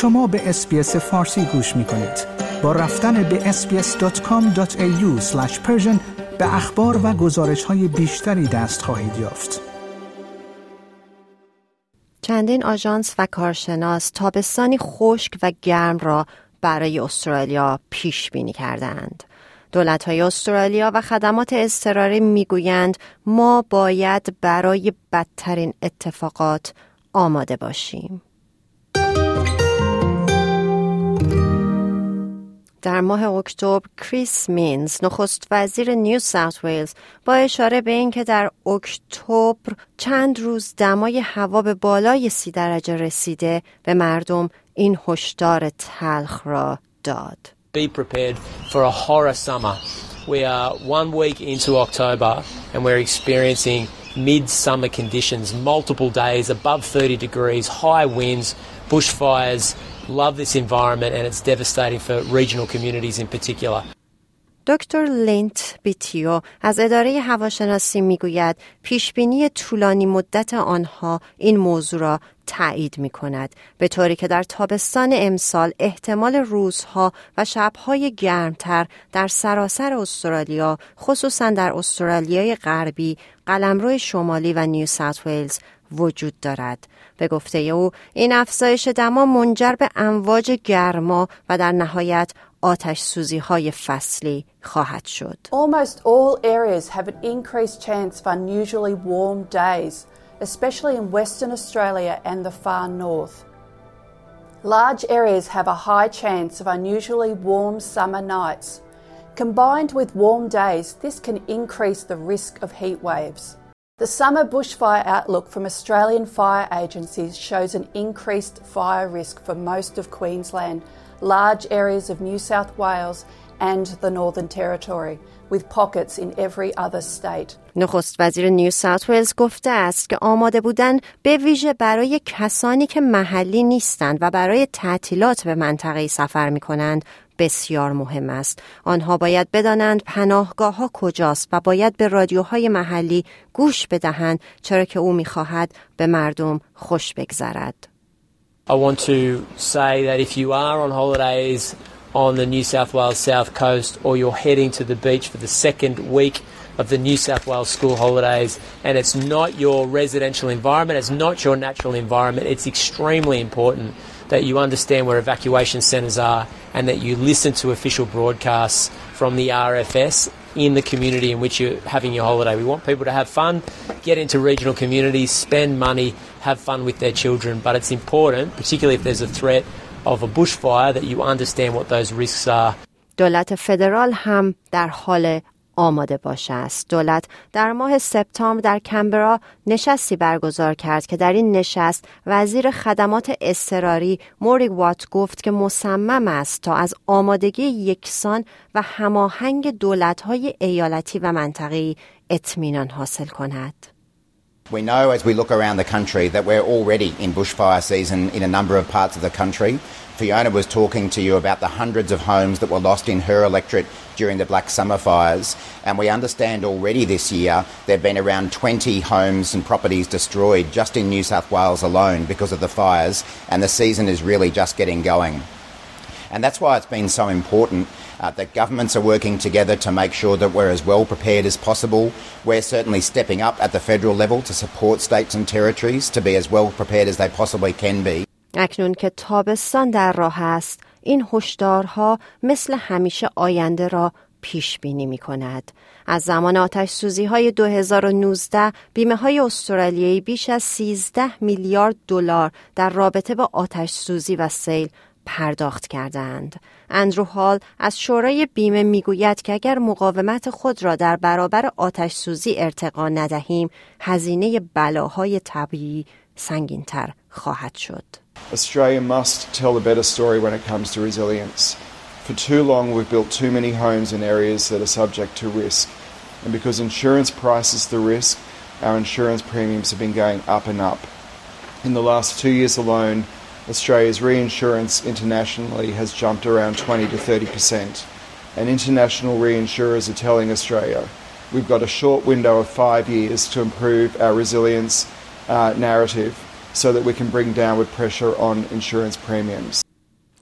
شما به اسپیس فارسی گوش می کنید. با رفتن به sbs.com.au به اخبار و گزارش های بیشتری دست خواهید یافت. چندین آژانس و کارشناس تابستانی خشک و گرم را برای استرالیا پیش بینی کردند. دولت های استرالیا و خدمات اضطراری می‌گویند ما باید برای بدترین اتفاقات آماده باشیم. در ماه اکتبر کریس مینز نخست وزیر نیو ساوت ویلز با اشاره به اینکه در اکتبر چند روز دمای هوا به بالای سی درجه رسیده به مردم این هشدار تلخ را داد. Be prepared for a horror summer. We are one week into October and we're experiencing mid-summer conditions, multiple days above 30 degrees, high winds, bushfires, love this environment and it's devastating for regional communities in particular. دکتر لینت بیتیو از اداره هواشناسی می‌گوید پیشبینی طولانی مدت آنها این موضوع را تایید می کند به طوری که در تابستان امسال احتمال روزها و شبهای گرمتر در سراسر استرالیا خصوصا در استرالیای غربی قلمرو شمالی و نیو ساوت ویلز وجود دارد. به گفته او این افزایش دما منجر به امواج گرما و در نهایت آتش سوزی های فصلی خواهد شد. Almost all areas have an increased chance of unusually warm days, especially in Western Australia and the far north. Large areas have a high chance of unusually warm summer nights. Combined with warm days, this can increase the risk of heat waves. The summer bushfire outlook from Australian fire agencies shows an increased fire risk for most of Queensland, large areas of New South Wales, and the Northern Territory, with pockets in every other state. نخست وزیر نیو ساوت ولز گفته است که آماده بودن به ویژه برای کسانی که محلی نیستند و برای تعطیلات به منطقه سفر می کنند بسیار مهم است. آنها باید بدانند پناهگاه ها کجاست و باید به رادیوهای محلی گوش بدهند چرا که او می‌خواهد به مردم خوش بگذرد. I want to say that if you are on holidays on the New South Wales South Coast or you're heading to the beach for the second week of the New South Wales school holidays and it's not your residential environment, it's not your natural environment, it's extremely important that you understand where evacuation centres are and that you listen to official broadcasts from the RFS in the community in which you're having your holiday. We want people to have fun, get into regional communities, spend money, have fun with their children, but it's important, particularly if there's a threat of a bushfire, that you understand what those risks are. دولت فدرال هم در حال آماده باشه است. دولت در ماه سپتامبر در کمبرا نشستی برگزار کرد که در این نشست وزیر خدمات اضطراری موری وات گفت که مصمم است تا از آمادگی یکسان و هماهنگ دولت‌های ایالتی و منطقه‌ای اطمینان حاصل کند. We know as we look around the country that we're already in bushfire season in a number of parts of the country. Fiona was talking to you about the hundreds of homes that were lost in her electorate during the Black Summer fires, and we understand already this year there have been around 20 homes and properties destroyed just in New South Wales alone because of the fires, and the season is really just getting going. And that's why it's been so important uh, that governments are working together to make sure that we're as well prepared as possible. We're certainly stepping up at the federal level to support states and territories to be as well prepared as they possibly can be. اکنون که تابستان در راه است این هشدارها مثل همیشه آینده را پیش بینی می کند. از زمان آتش سوزی های 2019 بیمه های استرالیایی بیش از 13 میلیارد دلار در رابطه با آتش سوزی و سیل پرداخت کردند. اندرو هال از شورای بیمه می‌گوید که اگر مقاومت خود را در برابر آتش سوزی ارتقا ندهیم هزینه بلاهای طبیعی سنگینتر خواهد شد. Australia must tell a better story when it comes to resilience. For too long, we've built too many homes in areas that are subject to risk. And because insurance prices the risk, our insurance premiums have been going up and up. In the last two years alone, Australia's reinsurance internationally has jumped around 20 to 30%. And international reinsurers are telling Australia we've got a short window of five years to improve our resilience uh, narrative so that we can bring downward pressure on insurance premiums.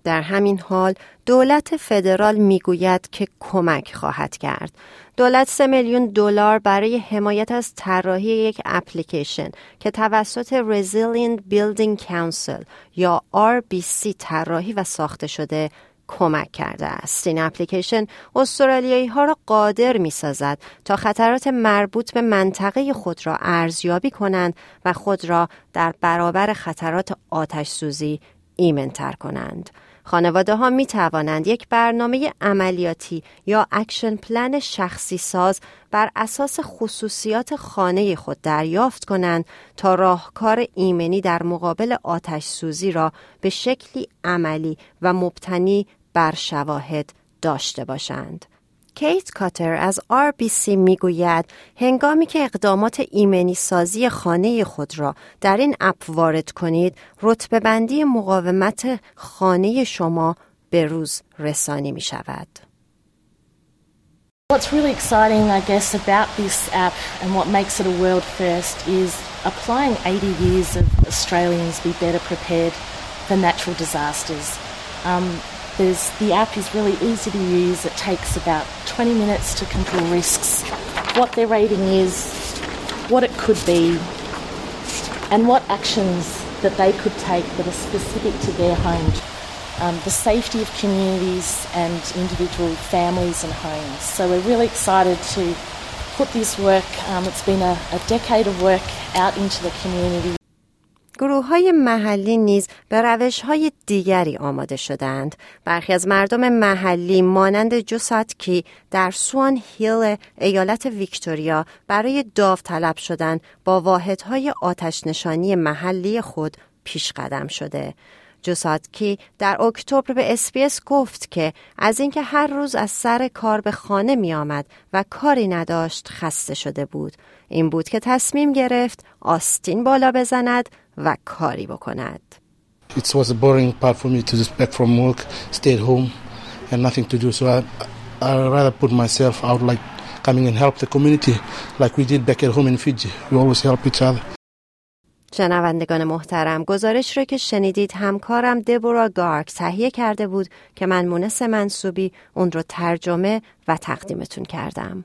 در همین حال دولت فدرال می‌گوید که کمک خواهد کرد. دولت سه میلیون دلار برای حمایت از طراحی یک اپلیکیشن که توسط Resilient Building Council یا RBC طراحی و ساخته شده کمک کرده است. این اپلیکیشن استرالیایی ها را قادر می سازد تا خطرات مربوط به منطقه خود را ارزیابی کنند و خود را در برابر خطرات آتش سوزی ایمنتر کنند. خانواده ها می توانند یک برنامه عملیاتی یا action plan شخصی ساز بر اساس خصوصیات خانه خود دریافت کنند تا راهکار ایمنی در مقابل آتش سوزی را به شکلی عملی و مبتنی بر شواهد داشته باشند. کیت کاتر از RBC می‌گوید هنگامی که اقدامات ایمنی سازی خانه خود را در این اپ وارد کنید رتبه بندی مقاومت خانه شما به روز رسانی می شود. What's really exciting, I guess, about this app and what makes it a world first is applying 80 years of Australians be better prepared for natural disasters. Um, The app is really easy to use. It takes about 20 minutes to control risks, what their rating is, what it could be, and what actions that they could take that are specific to their home. Um, the safety of communities and individual families and homes. So we're really excited to put this work, um, it's been a, a decade of work out into the community. گروه های محلی نیز به روش های دیگری آماده شدند. برخی از مردم محلی مانند جوساتکی در سوان هیل ایالت ویکتوریا برای داوطلب شدن با واحدهای آتش نشانی محلی خود پیش قدم شده. جوساتکی در اکتبر به اسپیس گفت که از اینکه هر روز از سر کار به خانه می آمد و کاری نداشت خسته شده بود. این بود که تصمیم گرفت آستین بالا بزند و کاری بکند. It was a boring part for me to just back from work, stay at home and nothing to do. So I, I rather put myself out like coming and help the community like we did back at home in Fiji. We always help each other. شنوندگان محترم گزارش رو که شنیدید همکارم دبورا گارک تهیه کرده بود که من مونس منصوبی اون رو ترجمه و تقدیمتون کردم.